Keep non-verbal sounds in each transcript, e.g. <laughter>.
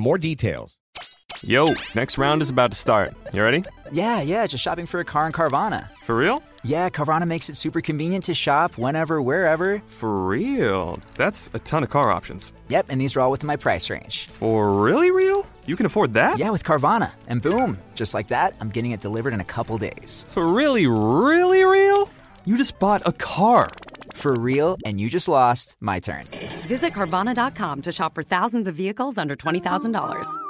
more details. Yo, next round is about to start. You ready? Yeah, yeah, just shopping for a car in Carvana. For real? Yeah, Carvana makes it super convenient to shop whenever, wherever. For real? That's a ton of car options. Yep, and these are all within my price range. For really real? You can afford that? Yeah, with Carvana. And boom, just like that, I'm getting it delivered in a couple days. For really, really real? You just bought a car. For real, and you just lost my turn. Visit Carvana.com to shop for thousands of vehicles under $20,000.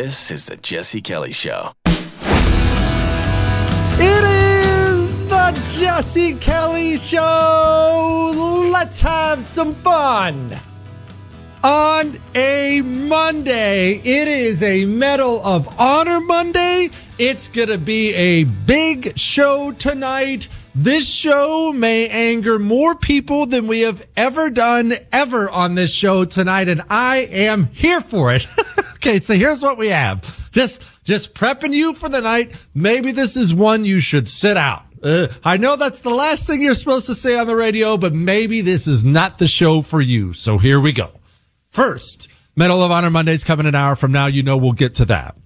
This is the Jesse Kelly Show. It is the Jesse Kelly Show. Let's have some fun. On a Monday, it is a Medal of Honor Monday. It's going to be a big show tonight. This show may anger more people than we have ever done ever on this show tonight, and I am here for it. <laughs> okay, so here's what we have. Just, just prepping you for the night. Maybe this is one you should sit out. Uh, I know that's the last thing you're supposed to say on the radio, but maybe this is not the show for you. So here we go. First, Medal of Honor Monday's coming an hour from now. You know we'll get to that.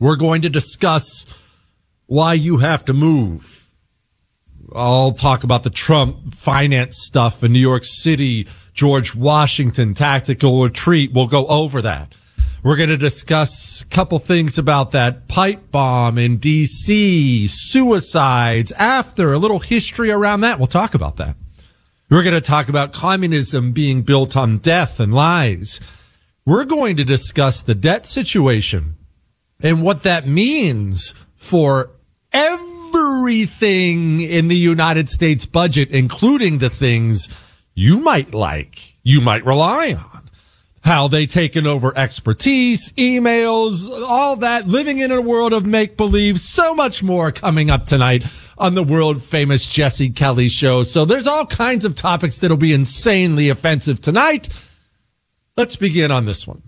We're going to discuss why you have to move. I'll talk about the Trump finance stuff in New York City, George Washington tactical retreat. We'll go over that. We're going to discuss a couple things about that pipe bomb in DC, suicides after, a little history around that. We'll talk about that. We're going to talk about communism being built on death and lies. We're going to discuss the debt situation and what that means for everything in the United States budget, including the things you might like, you might rely on. How they taken over expertise, emails, all that, living in a world of make believe, so much more coming up tonight on the world famous Jesse Kelly show. So there's all kinds of topics that'll be insanely offensive tonight. Let's begin on this one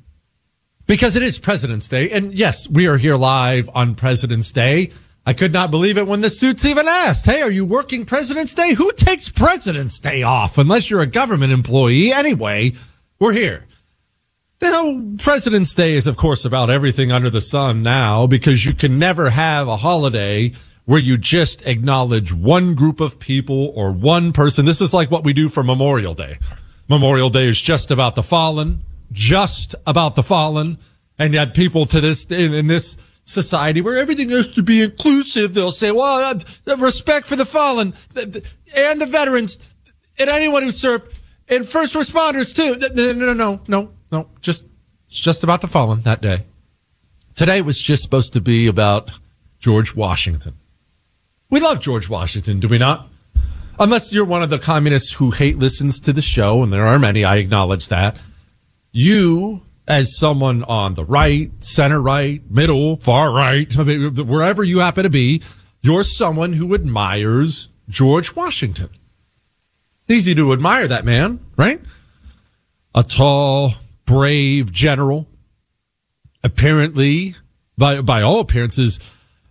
because it is President's Day. And yes, we are here live on President's Day. I could not believe it when the suits even asked, Hey, are you working President's Day? Who takes President's Day off unless you're a government employee? Anyway, we're here. Now, President's Day is, of course, about everything under the sun now because you can never have a holiday where you just acknowledge one group of people or one person. This is like what we do for Memorial Day. Memorial Day is just about the fallen, just about the fallen. And yet people to this, in, in this society where everything has to be inclusive, they'll say, well, uh, respect for the fallen and the veterans and anyone who served and first responders too. No, no, no, no, no. Just, it's just about the fallen that day. Today was just supposed to be about George Washington. We love George Washington, do we not? Unless you're one of the communists who hate listens to the show, and there are many, I acknowledge that. You, as someone on the right, center right, middle, far right, I mean, wherever you happen to be, you're someone who admires George Washington. Easy to admire that man, right? A tall, brave general. Apparently, by, by all appearances,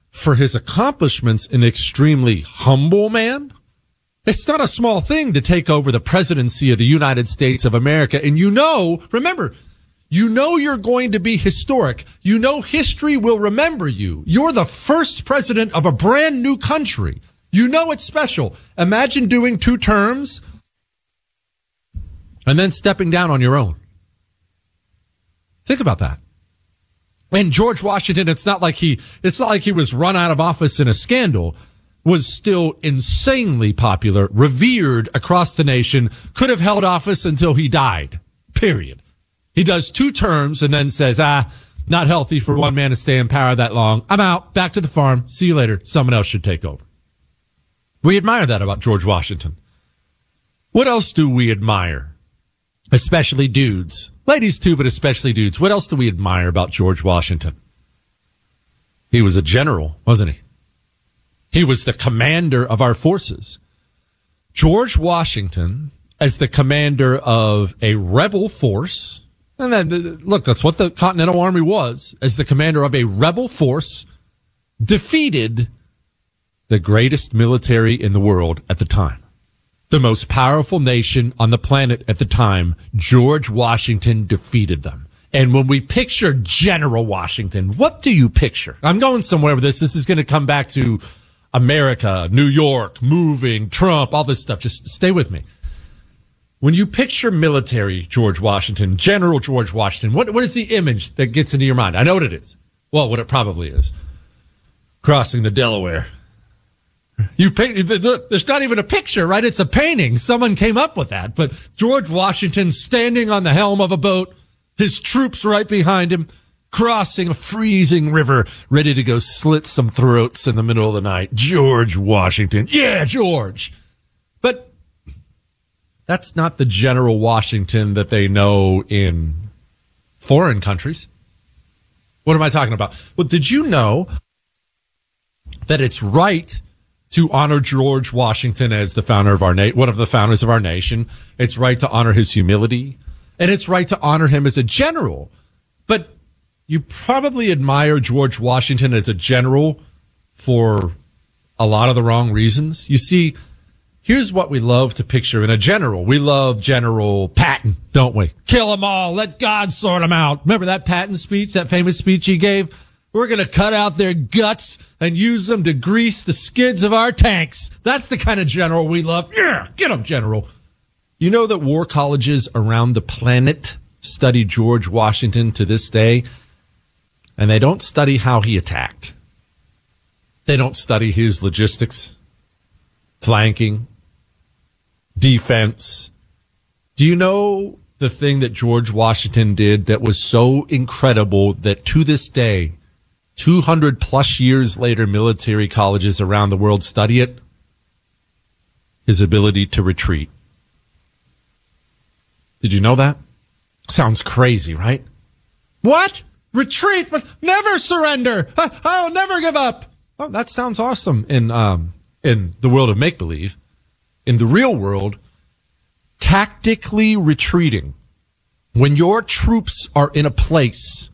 for his accomplishments, an extremely humble man. It's not a small thing to take over the presidency of the United States of America. And you know, remember, you know you're going to be historic. You know history will remember you. You're the first president of a brand new country. You know it's special. Imagine doing two terms and then stepping down on your own. Think about that. And George Washington, it's not like he, it's not like he was run out of office in a scandal, was still insanely popular, revered across the nation, could have held office until he died. Period. He does two terms and then says, ah, not healthy for one man to stay in power that long. I'm out. Back to the farm. See you later. Someone else should take over. We admire that about George Washington. What else do we admire? Especially dudes. Ladies too, but especially dudes. What else do we admire about George Washington? He was a general, wasn't he? He was the commander of our forces. George Washington, as the commander of a rebel force, and then, look, that's what the Continental Army was, as the commander of a rebel force, defeated the greatest military in the world at the time the most powerful nation on the planet at the time, George Washington defeated them. And when we picture General Washington, what do you picture? I'm going somewhere with this. This is going to come back to America, New York, moving, Trump, all this stuff. Just stay with me. When you picture military George Washington, General George Washington, what, what is the image that gets into your mind? I know what it is. Well, what it probably is. Crossing the Delaware you paint, there's not even a picture, right? It's a painting. Someone came up with that. But George Washington standing on the helm of a boat, his troops right behind him, crossing a freezing river, ready to go slit some throats in the middle of the night. George Washington. Yeah, George. That's not the General Washington that they know in foreign countries. What am I talking about? Well, did you know that it's right to honor George Washington as the founder of our nation, one of the founders of our nation. It's right to honor his humility and it's right to honor him as a general. But you probably admire George Washington as a general for a lot of the wrong reasons. You see, here's what we love to picture in a general. We love General Patton, don't we? Kill them all. Let God sort them out. Remember that Patton speech, that famous speech he gave? We're going to cut out their guts and use them to grease the skids of our tanks. That's the kind of general we love. Yeah, get them, general. You know that war colleges around the planet study George Washington to this day, and they don't study how he attacked. They don't study his logistics, flanking, defense. Do you know the thing that George Washington did that was so incredible that to this day 200 plus years later, military colleges around the world study it. His ability to retreat. Did you know that? Sounds crazy, right? What? Retreat, but never surrender. <laughs> I'll never give up. Oh, that sounds awesome in um, in the world of make believe. In the real world, tactically retreating when your troops are in a place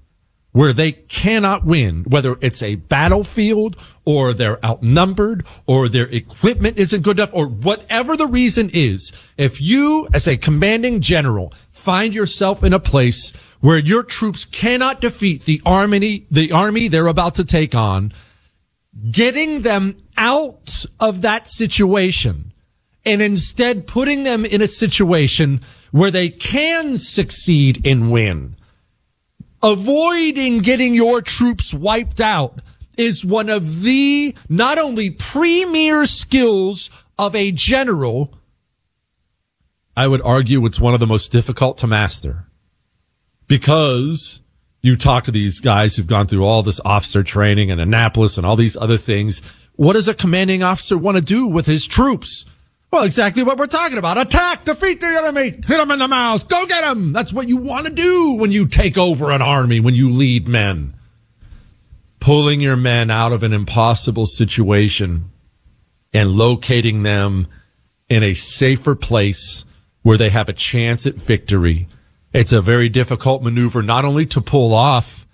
where they cannot win, whether it's a battlefield or they're outnumbered or their equipment isn't good enough or whatever the reason is. If you, as a commanding general, find yourself in a place where your troops cannot defeat the army, the army they're about to take on, getting them out of that situation and instead putting them in a situation where they can succeed and win avoiding getting your troops wiped out is one of the not only premier skills of a general, I would argue it's one of the most difficult to master because you talk to these guys who've gone through all this officer training in Annapolis and all these other things. What does a commanding officer want to do with his troops? Well, exactly what we're talking about. Attack, defeat the enemy, hit them in the mouth, go get them. That's what you want to do when you take over an army, when you lead men. Pulling your men out of an impossible situation and locating them in a safer place where they have a chance at victory. It's a very difficult maneuver, not only to pull off,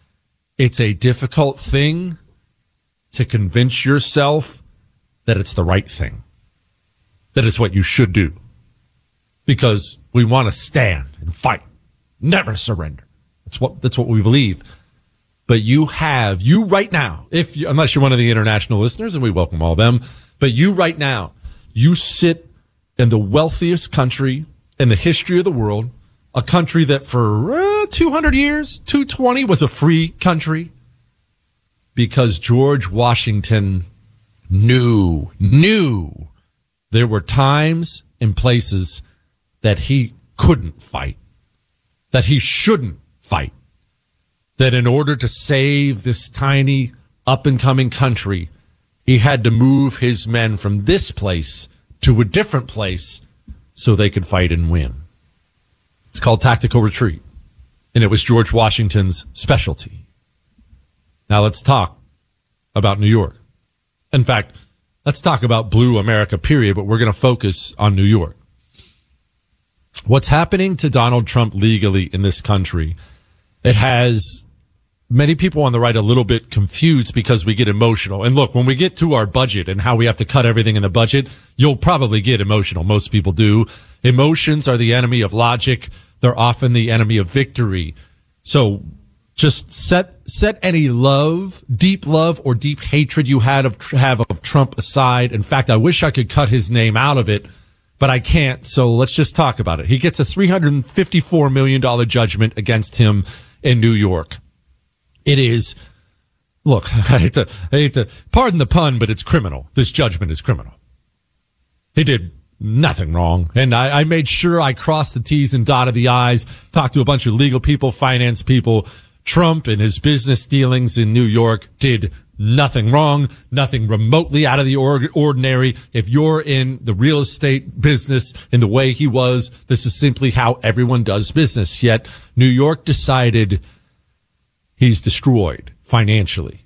it's a difficult thing to convince yourself that it's the right thing, that it's what you should do. Because we want to stand and fight, never surrender. That's what, that's what we believe. But you have, you right now, if you, unless you're one of the international listeners, and we welcome all them, but you right now, you sit in the wealthiest country in the history of the world, a country that for uh, 200 years, 220 was a free country because George Washington knew, knew there were times and places that he couldn't fight, that he shouldn't fight, that in order to save this tiny up and coming country, he had to move his men from this place to a different place so they could fight and win. It's called tactical retreat. And it was George Washington's specialty. Now let's talk about New York. In fact, let's talk about blue America period, but we're going to focus on New York. What's happening to Donald Trump legally in this country? It has many people on the right a little bit confused because we get emotional. And look, when we get to our budget and how we have to cut everything in the budget, you'll probably get emotional. Most people do. Emotions are the enemy of logic. They're often the enemy of victory. So just set set any love, deep love or deep hatred you had of have of Trump aside. In fact, I wish I could cut his name out of it, but I can't. So let's just talk about it. He gets a 354 million dollar judgment against him in New York. It is look, <laughs> I hate to I hate to pardon the pun, but it's criminal. This judgment is criminal. He did nothing wrong. And I, I, made sure I crossed the T's and dotted the I's, talked to a bunch of legal people, finance people. Trump and his business dealings in New York did nothing wrong, nothing remotely out of the ordinary. If you're in the real estate business in the way he was, this is simply how everyone does business. Yet New York decided he's destroyed financially.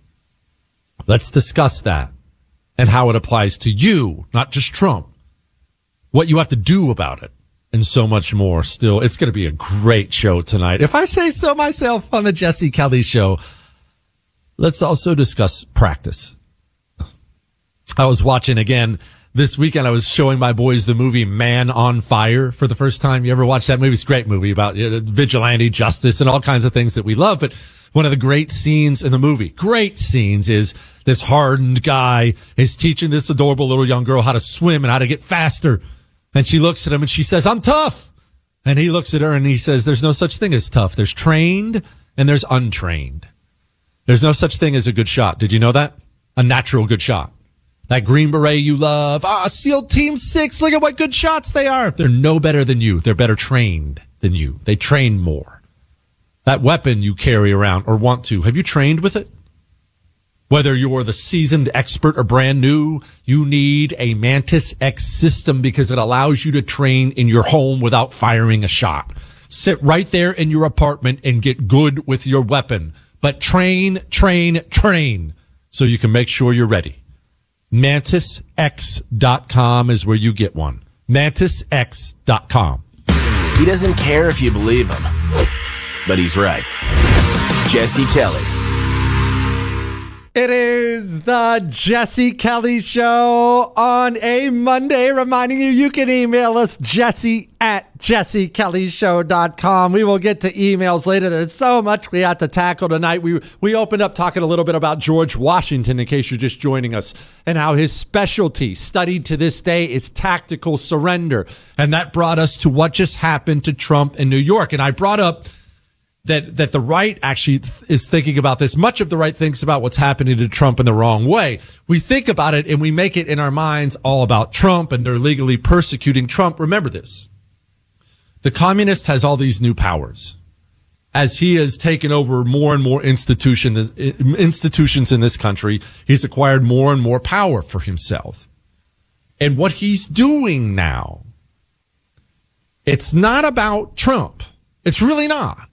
Let's discuss that and how it applies to you, not just Trump what you have to do about it, and so much more. Still, it's going to be a great show tonight. If I say so myself on the Jesse Kelly show, let's also discuss practice. I was watching again this weekend. I was showing my boys the movie Man on Fire for the first time. You ever watch that movie? It's a great movie about you know, vigilante justice and all kinds of things that we love. But one of the great scenes in the movie, great scenes is this hardened guy is teaching this adorable little young girl how to swim and how to get faster. And she looks at him and she says, I'm tough. And he looks at her and he says, there's no such thing as tough. There's trained and there's untrained. There's no such thing as a good shot. Did you know that? A natural good shot. That green beret you love. Ah, SEAL Team Six. Look at what good shots they are. They're no better than you. They're better trained than you. They train more. That weapon you carry around or want to, have you trained with it? Whether you're the seasoned expert or brand new, you need a Mantis X system because it allows you to train in your home without firing a shot. Sit right there in your apartment and get good with your weapon. But train, train, train so you can make sure you're ready. MantisX.com is where you get one. MantisX.com. He doesn't care if you believe him, but he's right. Jesse Kelly. It is the Jesse Kelly Show on a Monday, reminding you you can email us jesse at jessekellyshow.com. We will get to emails later. There's so much we have to tackle tonight. We, we opened up talking a little bit about George Washington, in case you're just joining us, and how his specialty, studied to this day, is tactical surrender. And that brought us to what just happened to Trump in New York. And I brought up that that the right actually is thinking about this. Much of the right thinks about what's happening to Trump in the wrong way. We think about it and we make it in our minds all about Trump and they're legally persecuting Trump. Remember this. The communist has all these new powers as he has taken over more and more institutions institutions in this country. He's acquired more and more power for himself. And what he's doing now, it's not about Trump. It's really not.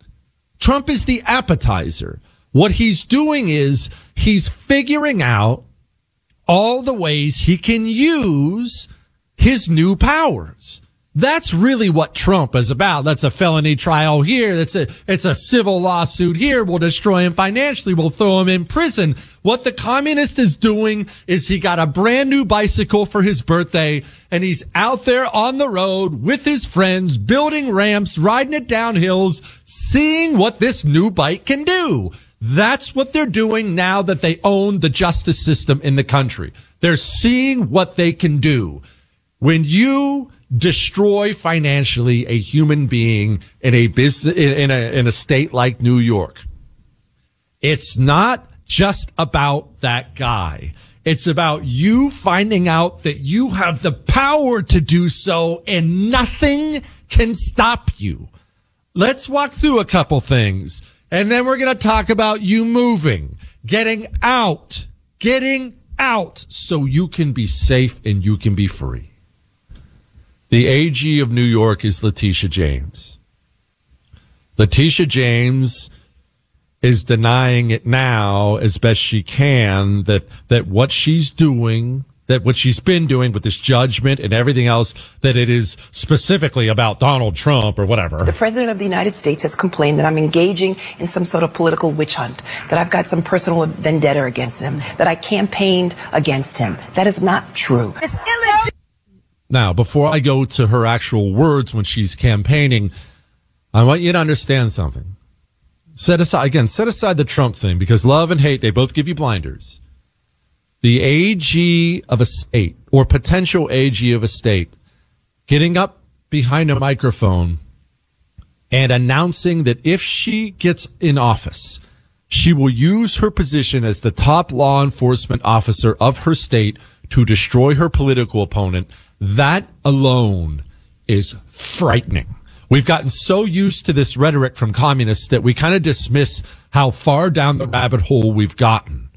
Trump is the appetizer. What he's doing is he's figuring out all the ways he can use his new powers. That's really what Trump is about. That's a felony trial here. That's a, it's a civil lawsuit here. We'll destroy him financially. We'll throw him in prison. What the communist is doing is he got a brand new bicycle for his birthday and he's out there on the road with his friends, building ramps, riding it down hills, seeing what this new bike can do. That's what they're doing now that they own the justice system in the country. They're seeing what they can do. When you destroy financially a human being in a business in a in a state like New York. It's not just about that guy. It's about you finding out that you have the power to do so and nothing can stop you. Let's walk through a couple things and then we're going to talk about you moving, getting out, getting out so you can be safe and you can be free. The AG of New York is Letitia James. Letitia James is denying it now as best she can that, that what she's doing, that what she's been doing with this judgment and everything else, that it is specifically about Donald Trump or whatever. The President of the United States has complained that I'm engaging in some sort of political witch hunt, that I've got some personal vendetta against him, that I campaigned against him. That is not true. It's illegitimate. Now, before I go to her actual words when she's campaigning, I want you to understand something. Set aside, again, set aside the Trump thing because love and hate, they both give you blinders. The AG of a state or potential AG of a state getting up behind a microphone and announcing that if she gets in office, she will use her position as the top law enforcement officer of her state to destroy her political opponent that alone is frightening. We've gotten so used to this rhetoric from communists that we kind of dismiss how far down the rabbit hole we've gotten.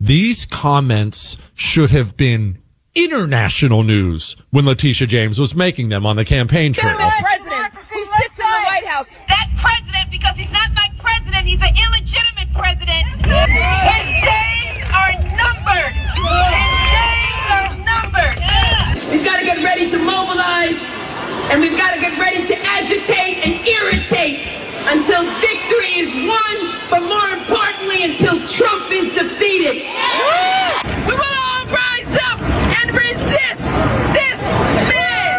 These comments should have been international news when Letitia James was making them on the campaign trail. That president who sits in the White House. That president, because he's not my president, he's an illegitimate president. His days are numbered. His days are numbered. We've got to get ready to mobilize and we've got to get ready to agitate and irritate until victory is won, but more importantly, until Trump is defeated. We will all rise up and resist this man.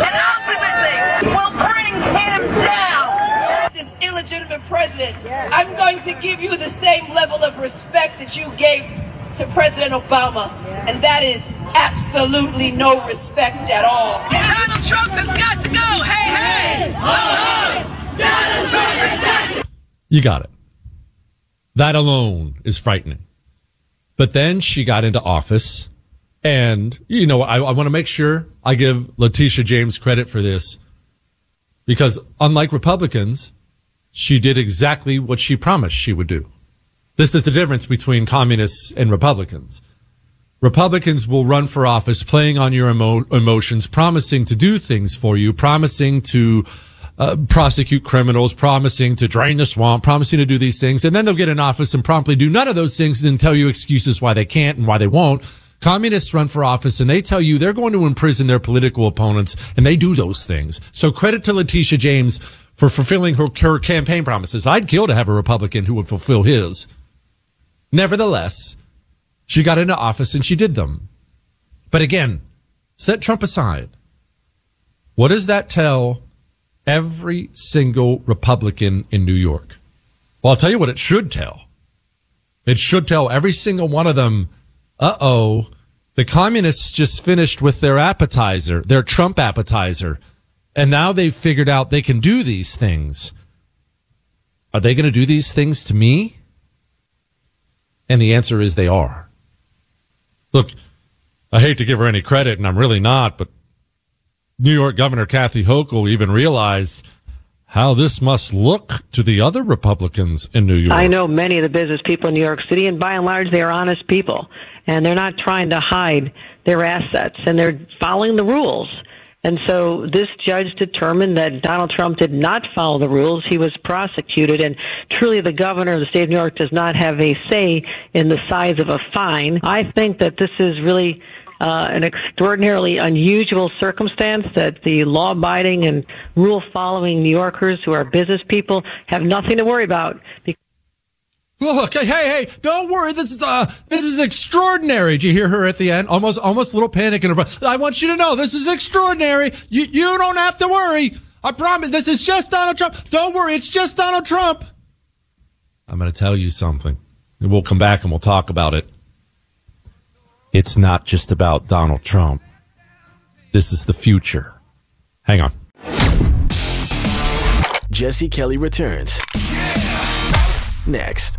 And ultimately, we'll bring him down. This illegitimate president, I'm going to give you the same level of respect that you gave to President Obama, and that is absolutely no respect at all. Donald Trump has got to go. Hey, hey! Uh-huh. Donald Trump has got to You got it. That alone is frightening. But then she got into office and, you know, I, I want to make sure I give Letitia James credit for this because unlike Republicans, she did exactly what she promised she would do. This is the difference between communists and Republicans. Republicans will run for office playing on your emo- emotions, promising to do things for you, promising to uh, prosecute criminals, promising to drain the swamp, promising to do these things. And then they'll get in office and promptly do none of those things and then tell you excuses why they can't and why they won't. Communists run for office and they tell you they're going to imprison their political opponents and they do those things. So credit to Letitia James for fulfilling her, her campaign promises. I'd kill to have a Republican who would fulfill his. Nevertheless, she got into office and she did them. But again, set Trump aside. What does that tell every single Republican in New York? Well, I'll tell you what it should tell. It should tell every single one of them, uh oh, the communists just finished with their appetizer, their Trump appetizer, and now they've figured out they can do these things. Are they going to do these things to me? And the answer is they are. Look, I hate to give her any credit, and I'm really not, but New York Governor Kathy Hochul even realized how this must look to the other Republicans in New York. I know many of the business people in New York City, and by and large, they are honest people, and they're not trying to hide their assets, and they're following the rules. And so this judge determined that Donald Trump did not follow the rules. He was prosecuted, and truly the governor of the state of New York does not have a say in the size of a fine. I think that this is really uh, an extraordinarily unusual circumstance that the law-abiding and rule-following New Yorkers who are business people have nothing to worry about. Look, hey, hey, don't worry. This is uh, this is extraordinary. Do you hear her at the end? Almost, almost a little panic in her voice. I want you to know this is extraordinary. You, you don't have to worry. I promise. This is just Donald Trump. Don't worry. It's just Donald Trump. I'm going to tell you something. We'll come back and we'll talk about it. It's not just about Donald Trump. This is the future. Hang on. Jesse Kelly returns. Next.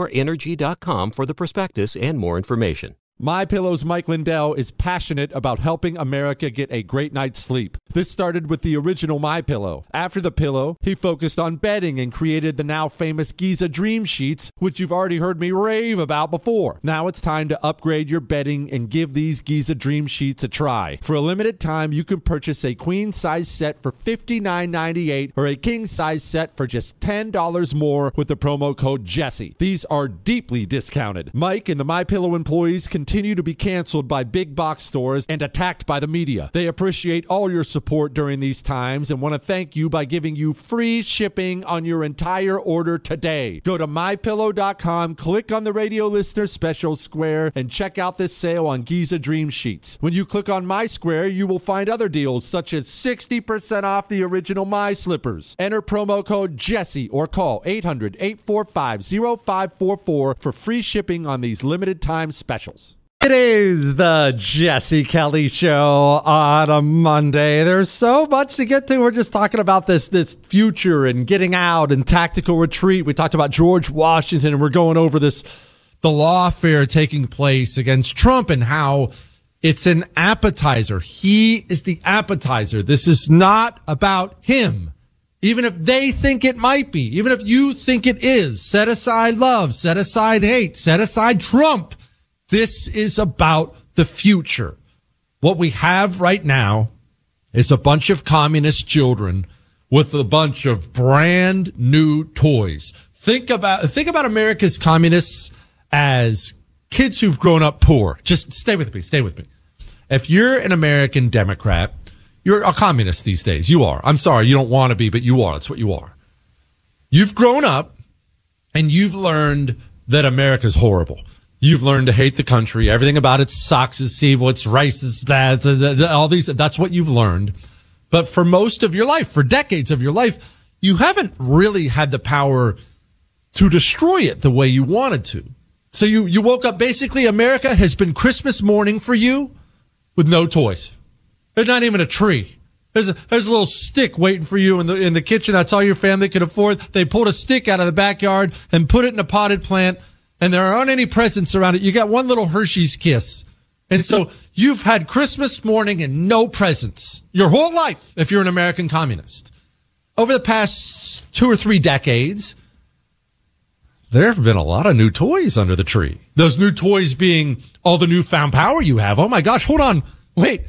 LabradorEnergy.com for the prospectus and more information. My Pillow's Mike Lindell is passionate about helping America get a great night's sleep. This started with the original My Pillow. After the pillow, he focused on bedding and created the now famous Giza Dream Sheets, which you've already heard me rave about before. Now it's time to upgrade your bedding and give these Giza Dream Sheets a try. For a limited time, you can purchase a queen size set for $59.98 or a king size set for just $10 more with the promo code Jesse. These are deeply discounted. Mike and the My Pillow employees continue to be canceled by big box stores and attacked by the media. They appreciate all your support during these times and want to thank you by giving you free shipping on your entire order today. Go to mypillow.com, click on the radio listener special square, and check out this sale on Giza Dream Sheets. When you click on My Square, you will find other deals such as 60% off the original My Slippers. Enter promo code Jesse or call 800 845 0544 for free shipping on these limited time specials. It is the Jesse Kelly show on a Monday. There's so much to get to. We're just talking about this this future and getting out and tactical retreat. We talked about George Washington and we're going over this the lawfare taking place against Trump and how it's an appetizer. He is the appetizer. This is not about him. Even if they think it might be, even if you think it is, set aside love, set aside hate, set aside Trump. This is about the future. What we have right now is a bunch of communist children with a bunch of brand new toys. Think about, think about America's communists as kids who've grown up poor. Just stay with me. Stay with me. If you're an American Democrat, you're a communist these days. You are. I'm sorry. You don't want to be, but you are. That's what you are. You've grown up and you've learned that America's horrible. You've learned to hate the country. Everything about it sucks. It's evil. It's racist. That, all these, that's what you've learned. But for most of your life, for decades of your life, you haven't really had the power to destroy it the way you wanted to. So you, you woke up basically America has been Christmas morning for you with no toys. There's not even a tree. There's a, there's a little stick waiting for you in the, in the kitchen. That's all your family could afford. They pulled a stick out of the backyard and put it in a potted plant and there aren't any presents around it. You got one little Hershey's kiss. And so you've had Christmas morning and no presents your whole life if you're an American communist. Over the past two or three decades, there have been a lot of new toys under the tree. Those new toys being all the newfound power you have. Oh my gosh, hold on. Wait,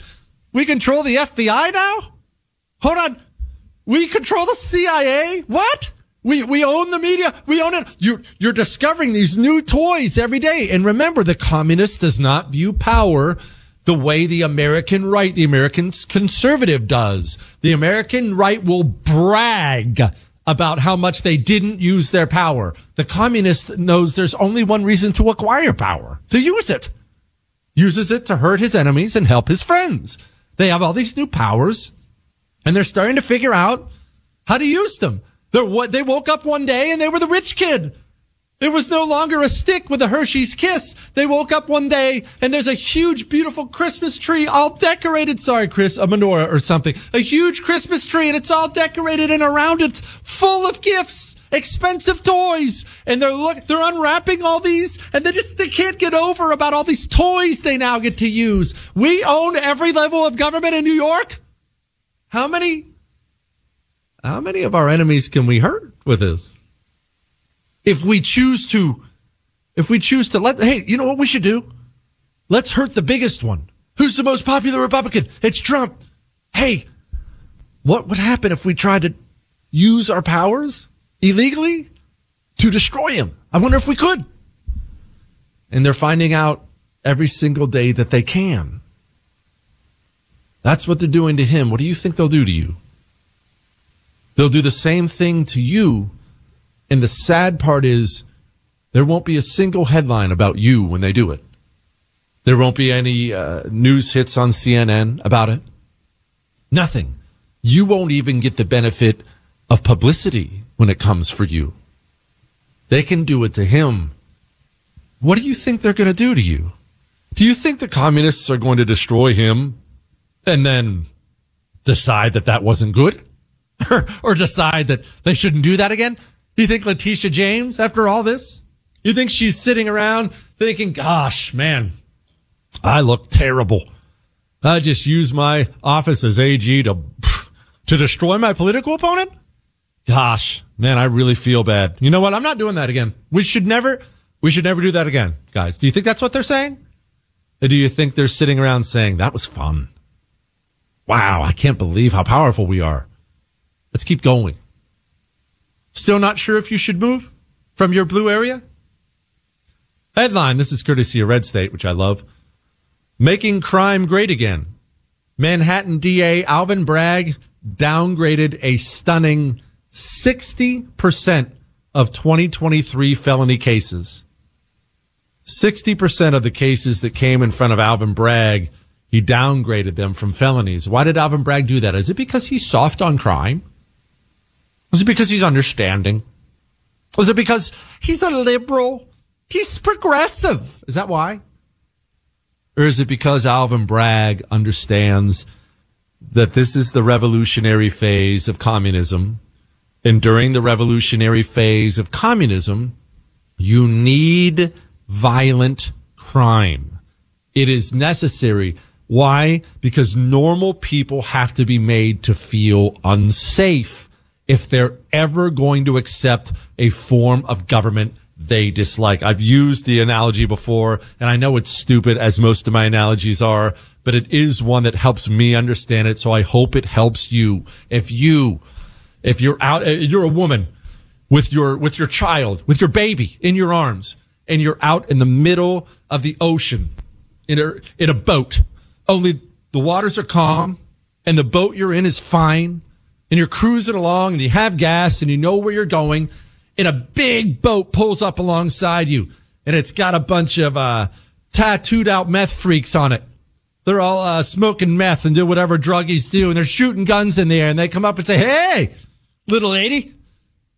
we control the FBI now? Hold on. We control the CIA? What? We, we own the media. We own it. You, you're discovering these new toys every day. And remember, the communist does not view power the way the American right, the American conservative does. The American right will brag about how much they didn't use their power. The communist knows there's only one reason to acquire power, to use it. Uses it to hurt his enemies and help his friends. They have all these new powers and they're starting to figure out how to use them. They're, they woke up one day and they were the rich kid. It was no longer a stick with a Hershey's kiss. They woke up one day and there's a huge, beautiful Christmas tree all decorated. Sorry, Chris, a menorah or something. A huge Christmas tree and it's all decorated and around it's full of gifts, expensive toys. And they're look, they're unwrapping all these and they just, they can't get over about all these toys they now get to use. We own every level of government in New York. How many, how many of our enemies can we hurt with this? if we choose to, if we choose to let, hey, you know what we should do? Let's hurt the biggest one. Who's the most popular Republican? It's Trump. Hey, what would happen if we tried to use our powers illegally to destroy him? I wonder if we could. And they're finding out every single day that they can. That's what they're doing to him. What do you think they'll do to you? They'll do the same thing to you and the sad part is there won't be a single headline about you when they do it. There won't be any uh, news hits on CNN about it. Nothing. You won't even get the benefit of publicity when it comes for you. They can do it to him. What do you think they're going to do to you? Do you think the communists are going to destroy him and then decide that that wasn't good? Or decide that they shouldn't do that again? Do you think Letitia James, after all this, you think she's sitting around thinking, gosh, man, I look terrible. I just use my office as AG to to destroy my political opponent. Gosh, man, I really feel bad. You know what? I'm not doing that again. We should never we should never do that again, guys. Do you think that's what they're saying? Or do you think they're sitting around saying that was fun? Wow, I can't believe how powerful we are. Let's keep going. Still not sure if you should move from your blue area? Headline This is courtesy of Red State, which I love. Making crime great again. Manhattan DA Alvin Bragg downgraded a stunning 60% of 2023 felony cases. 60% of the cases that came in front of Alvin Bragg, he downgraded them from felonies. Why did Alvin Bragg do that? Is it because he's soft on crime? Is it because he's understanding? Was it because he's a liberal? He's progressive. Is that why? Or is it because Alvin Bragg understands that this is the revolutionary phase of communism? And during the revolutionary phase of communism, you need violent crime. It is necessary. Why? Because normal people have to be made to feel unsafe if they're ever going to accept a form of government they dislike. I've used the analogy before, and I know it's stupid as most of my analogies are, but it is one that helps me understand it. So I hope it helps you. If you, if you're out, uh, you're a woman with your, with your child, with your baby in your arms, and you're out in the middle of the ocean in a, in a boat, only the waters are calm and the boat you're in is fine and you're cruising along and you have gas and you know where you're going and a big boat pulls up alongside you and it's got a bunch of, uh, tattooed out meth freaks on it. They're all, uh, smoking meth and do whatever druggies do and they're shooting guns in the air and they come up and say, Hey, little lady,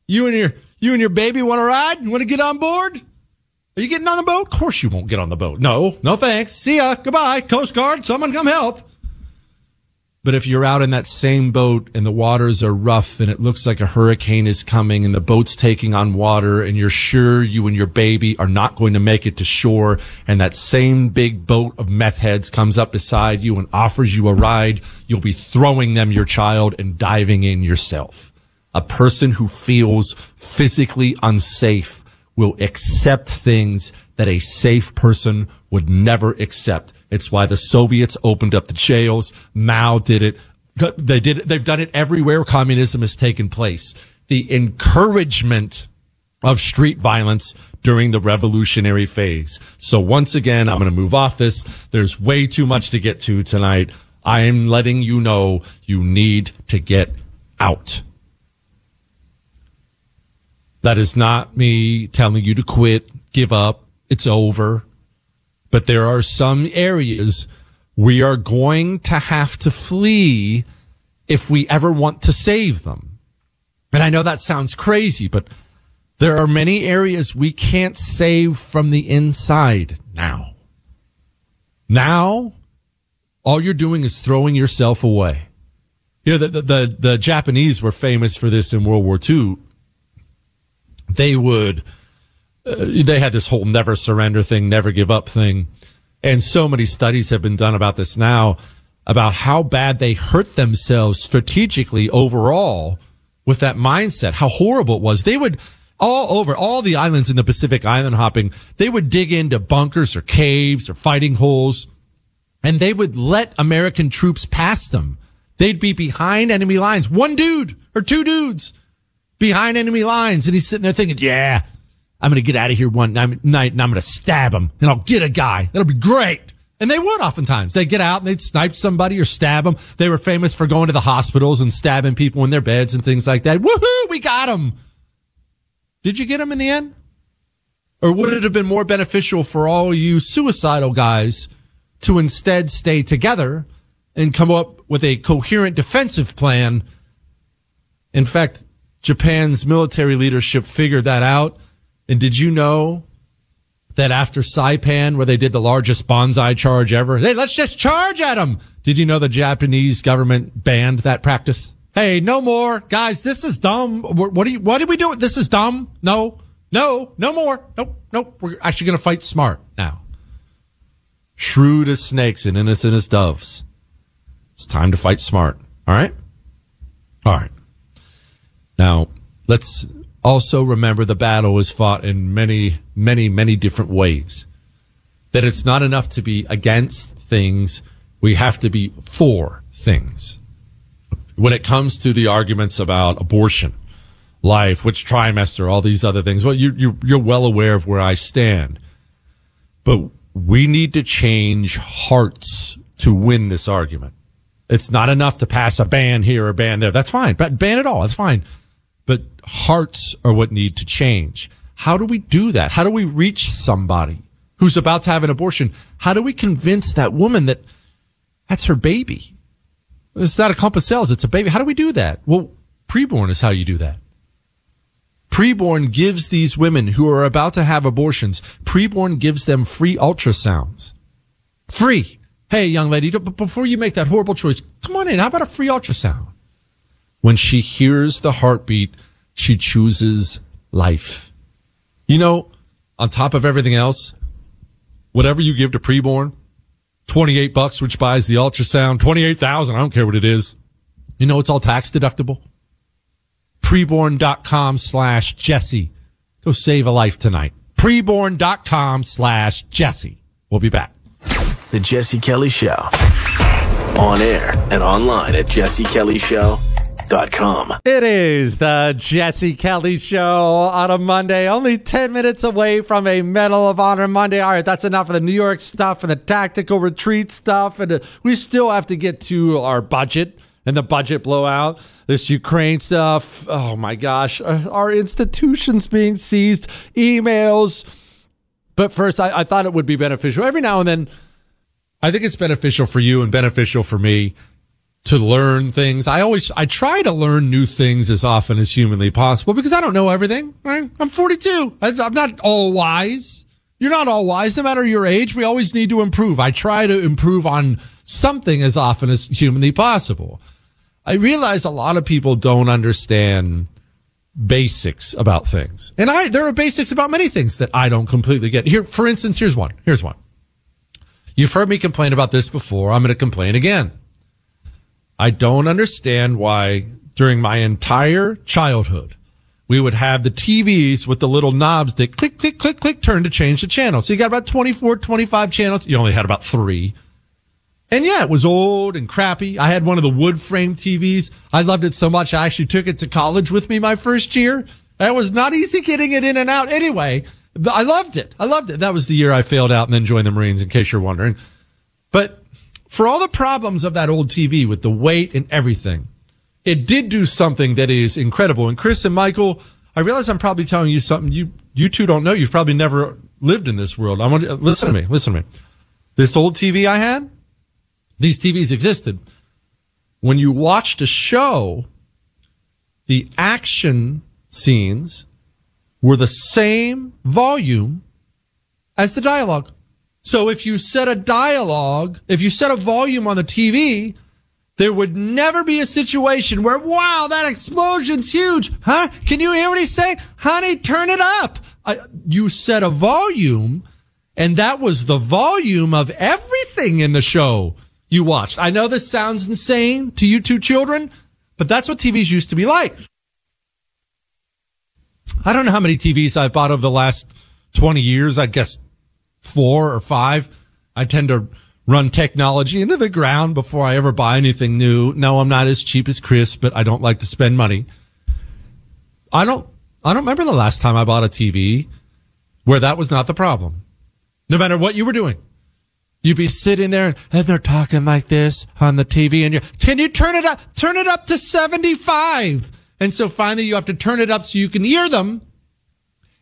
you and your, you and your baby want to ride? You want to get on board? Are you getting on the boat? Of course you won't get on the boat. No, no thanks. See ya. Goodbye. Coast Guard, someone come help. But if you're out in that same boat and the waters are rough and it looks like a hurricane is coming and the boat's taking on water and you're sure you and your baby are not going to make it to shore and that same big boat of meth heads comes up beside you and offers you a ride, you'll be throwing them your child and diving in yourself. A person who feels physically unsafe will accept things that a safe person would never accept. It's why the Soviets opened up the jails. Mao did it. They did it. They've done it everywhere communism has taken place. The encouragement of street violence during the revolutionary phase. So once again, I'm going to move off this. There's way too much to get to tonight. I am letting you know you need to get out. That is not me telling you to quit, give up, it's over. But there are some areas we are going to have to flee if we ever want to save them. And I know that sounds crazy, but there are many areas we can't save from the inside now. Now, all you're doing is throwing yourself away. You know, the, the, the, Japanese were famous for this in World War II they would uh, they had this whole never surrender thing, never give up thing. And so many studies have been done about this now about how bad they hurt themselves strategically overall with that mindset, how horrible it was. They would all over all the islands in the Pacific island hopping, they would dig into bunkers or caves or fighting holes and they would let American troops pass them. They'd be behind enemy lines, one dude or two dudes behind enemy lines. And he's sitting there thinking, yeah, I'm going to get out of here one night and I'm going to stab him and I'll get a guy. That'll be great. And they would oftentimes. They'd get out and they'd snipe somebody or stab them. They were famous for going to the hospitals and stabbing people in their beds and things like that. Woohoo! We got them. Did you get them in the end? Or would it have been more beneficial for all you suicidal guys to instead stay together and come up with a coherent defensive plan? In fact, Japan's military leadership figured that out. And did you know that after Saipan, where they did the largest banzai charge ever, hey, let's just charge at them. Did you know the Japanese government banned that practice? Hey, no more, guys. This is dumb. What are you? What did we do? This is dumb. No, no, no more. Nope, nope. We're actually going to fight smart now. shrewd as snakes and innocent as doves. It's time to fight smart. All right? All right. Now, let's also remember the battle is fought in many, many, many different ways. That it's not enough to be against things, we have to be for things. When it comes to the arguments about abortion, life, which trimester, all these other things, well, you, you, you're well aware of where I stand. But we need to change hearts to win this argument. It's not enough to pass a ban here or ban there. That's fine. But ban it all. That's fine. But hearts are what need to change. How do we do that? How do we reach somebody who's about to have an abortion? How do we convince that woman that that's her baby? It's not a clump of cells. It's a baby. How do we do that? Well, preborn is how you do that. Preborn gives these women who are about to have abortions, preborn gives them free ultrasounds. Free. Hey, young lady, before you make that horrible choice, come on in. How about a free ultrasound? When she hears the heartbeat, she chooses life. You know, on top of everything else, whatever you give to preborn, 28 bucks, which buys the ultrasound, 28,000, I don't care what it is. You know, it's all tax deductible. Preborn.com slash Jesse. Go save a life tonight. Preborn.com slash Jesse. We'll be back. The Jesse Kelly Show. On air and online at jessekellyshow.com. It is the Jesse Kelly Show on a Monday, only 10 minutes away from a Medal of Honor Monday. All right, that's enough of the New York stuff and the tactical retreat stuff. And uh, we still have to get to our budget and the budget blowout, this Ukraine stuff. Oh my gosh, uh, our institutions being seized, emails. But first, I, I thought it would be beneficial every now and then. I think it's beneficial for you and beneficial for me to learn things. I always, I try to learn new things as often as humanly possible because I don't know everything, right? I'm 42. I'm not all wise. You're not all wise, no matter your age. We always need to improve. I try to improve on something as often as humanly possible. I realize a lot of people don't understand basics about things. And I, there are basics about many things that I don't completely get. Here, for instance, here's one. Here's one. You've heard me complain about this before. I'm going to complain again. I don't understand why during my entire childhood, we would have the TVs with the little knobs that click, click, click, click, turn to change the channel. So you got about 24, 25 channels. You only had about three. And yeah, it was old and crappy. I had one of the wood frame TVs. I loved it so much. I actually took it to college with me my first year. That was not easy getting it in and out anyway. I loved it. I loved it. That was the year I failed out and then joined the Marines in case you're wondering. But for all the problems of that old TV with the weight and everything, it did do something that is incredible. And Chris and Michael, I realize I'm probably telling you something you, you two don't know. You've probably never lived in this world. I want to listen to me. Listen to me. This old TV I had, these TVs existed. When you watched a show, the action scenes were the same volume as the dialogue. So if you set a dialogue, if you set a volume on the TV, there would never be a situation where, wow, that explosion's huge. Huh? Can you hear what he's saying? Honey, turn it up. You set a volume and that was the volume of everything in the show you watched. I know this sounds insane to you two children, but that's what TVs used to be like. I don't know how many TVs I've bought over the last 20 years. I guess four or five. I tend to run technology into the ground before I ever buy anything new. No, I'm not as cheap as Chris, but I don't like to spend money. I don't, I don't remember the last time I bought a TV where that was not the problem. No matter what you were doing. You'd be sitting there and, they're talking like this on the TV and you're, can you turn it up? Turn it up to 75. And so finally you have to turn it up so you can hear them.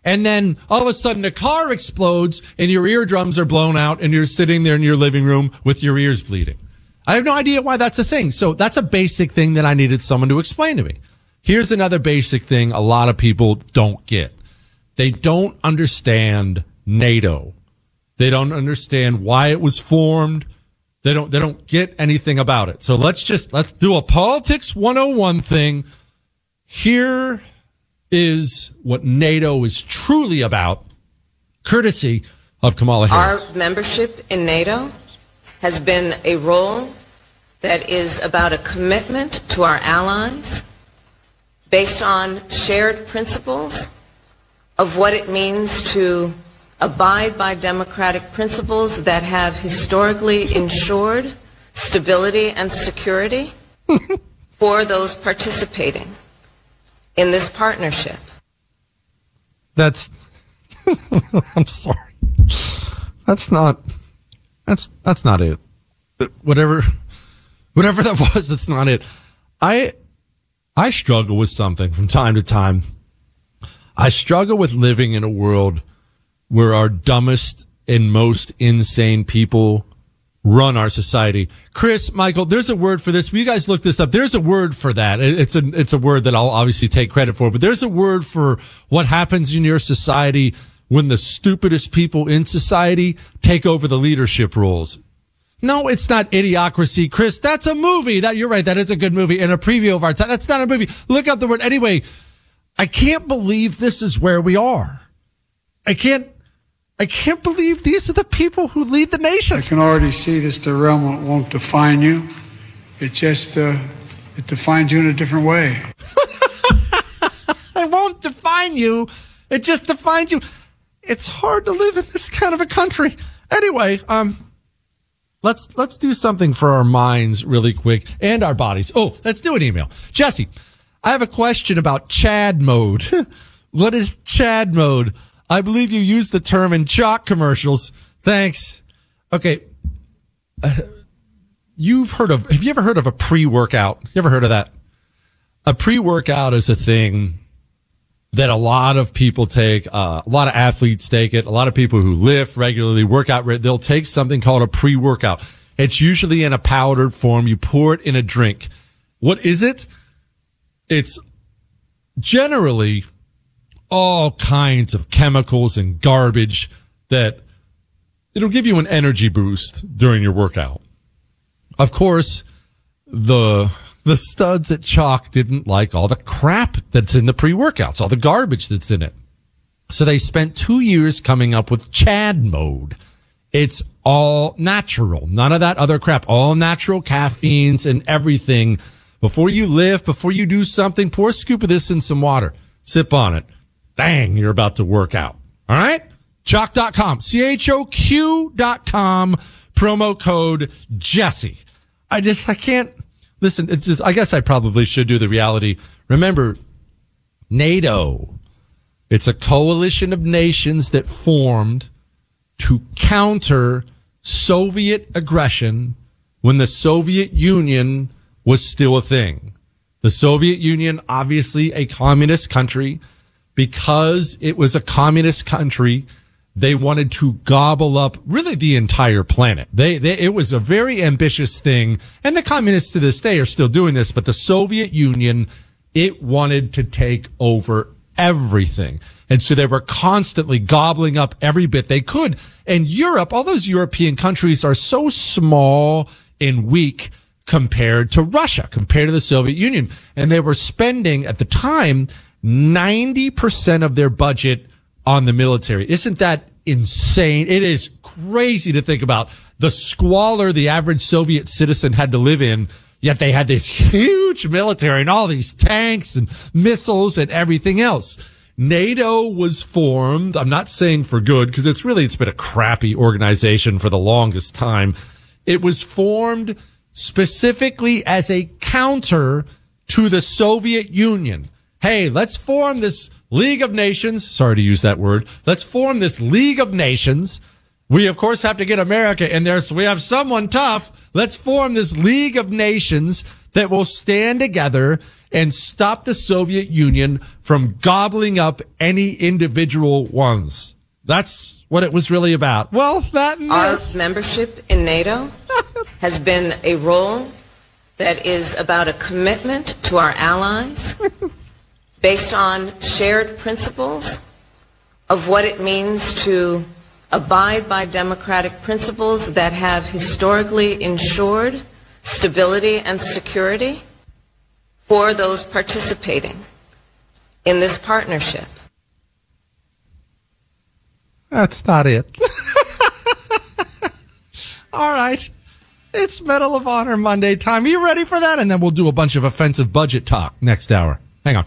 And then all of a sudden a car explodes and your eardrums are blown out and you're sitting there in your living room with your ears bleeding. I have no idea why that's a thing. So that's a basic thing that I needed someone to explain to me. Here's another basic thing a lot of people don't get. They don't understand NATO. They don't understand why it was formed. They don't, they don't get anything about it. So let's just, let's do a politics 101 thing. Here is what NATO is truly about, courtesy of Kamala Harris. Our membership in NATO has been a role that is about a commitment to our allies based on shared principles of what it means to abide by democratic principles that have historically ensured stability and security <laughs> for those participating in this partnership. That's. <laughs> I'm sorry. That's not. That's that's not it. Whatever, whatever that was, that's not it. I I struggle with something from time to time. I struggle with living in a world where our dumbest and most insane people run our society. Chris, Michael, there's a word for this. Will you guys look this up? There's a word for that. It's a it's a word that I'll obviously take credit for, but there's a word for what happens in your society when the stupidest people in society take over the leadership roles. No, it's not idiocracy, Chris. That's a movie. That you're right. That is a good movie and a preview of our time. That's not a movie. Look up the word. Anyway, I can't believe this is where we are. I can't. I can't believe these are the people who lead the nation. I can already see this derailment won't define you. It just uh, it defines you in a different way. <laughs> it won't define you. It just defines you. It's hard to live in this kind of a country. Anyway, um, let's let's do something for our minds really quick and our bodies. Oh, let's do an email. Jesse, I have a question about Chad mode. <laughs> what is Chad mode? I believe you used the term in Choq commercials. Thanks. Okay. Uh, you've heard of, have you ever heard of a pre-workout? You ever heard of that? A pre-workout is a thing that a lot of people take, uh, a lot of athletes take it. A lot of people who lift regularly, work out, they'll take something called a pre-workout. It's usually in a powdered form. You pour it in a drink. What is it? It's generally all kinds of chemicals and garbage that it'll give you an energy boost during your workout. Of course, the the studs at Choq didn't like all the crap that's in the pre-workouts, all the garbage that's in it. So they spent two years coming up with Chad mode. It's all natural. None of that other crap. All natural caffeines and everything. Before you lift, before you do something, pour a scoop of this in some water. Sip on it bang, you're about to work out. All right? Choq.com, C-H-O-Q.com, promo code Jesse. I just, I can't, listen, just, I guess I probably should do the reality. Remember, NATO, it's a coalition of nations that formed to counter Soviet aggression when the Soviet Union was still a thing. The Soviet Union, obviously a communist country, because it was a communist country, they wanted to gobble up really the entire planet. They, they, it was a very ambitious thing. And the communists to this day are still doing this, but the Soviet Union, it wanted to take over everything. And so they were constantly gobbling up every bit they could. And Europe, all those European countries are so small and weak compared to Russia, compared to the Soviet Union. And they were spending at the time 90% of their budget on the military. Isn't that insane? It is crazy to think about the squalor the average Soviet citizen had to live in. Yet they had this huge military and all these tanks and missiles and everything else. NATO was formed. I'm not saying for good because it's really, it's been a crappy organization for the longest time. It was formed specifically as a counter to the Soviet Union hey, let's form this League of Nations. Sorry to use that word. Let's form this League of Nations. We, of course, have to get America in there. So we have someone tough. Let's form this League of Nations that will stand together and stop the Soviet Union from gobbling up any individual ones. That's what it was really about. Well, that Our membership in NATO <laughs> has been a role that is about a commitment to our allies <laughs> based on shared principles of what it means to abide by democratic principles that have historically ensured stability and security for those participating in this partnership. That's not it. <laughs> All right. It's Medal of Honor Monday time. Are you ready for that? And then we'll do a bunch of offensive budget talk next hour. Hang on.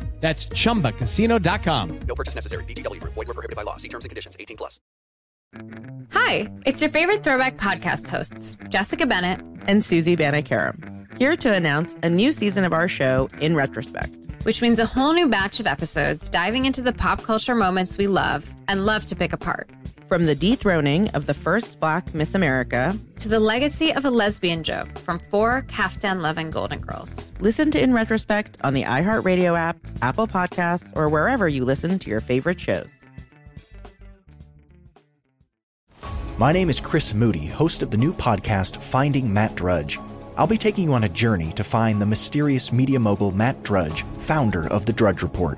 That's chumbacasino.com. No purchase necessary. VGW Group. Void were prohibited by law. See terms and conditions. 18 plus. Hi, it's your favorite throwback podcast hosts, Jessica Bennett and Susie Banikarim, here to announce a new season of our show, In Retrospect. Which means a whole new batch of episodes diving into the pop culture moments we love and love to pick apart. From the dethroning of the first black Miss America to the legacy of a lesbian joke from four Kaftan loving Golden Girls. Listen to In Retrospect on the iHeartRadio app, Apple Podcasts, or wherever you listen to your favorite shows. My name is Chris Moody, host of the new podcast Finding Matt Drudge. I'll be taking you on a journey to find the mysterious media mogul Matt Drudge, founder of The Drudge Report.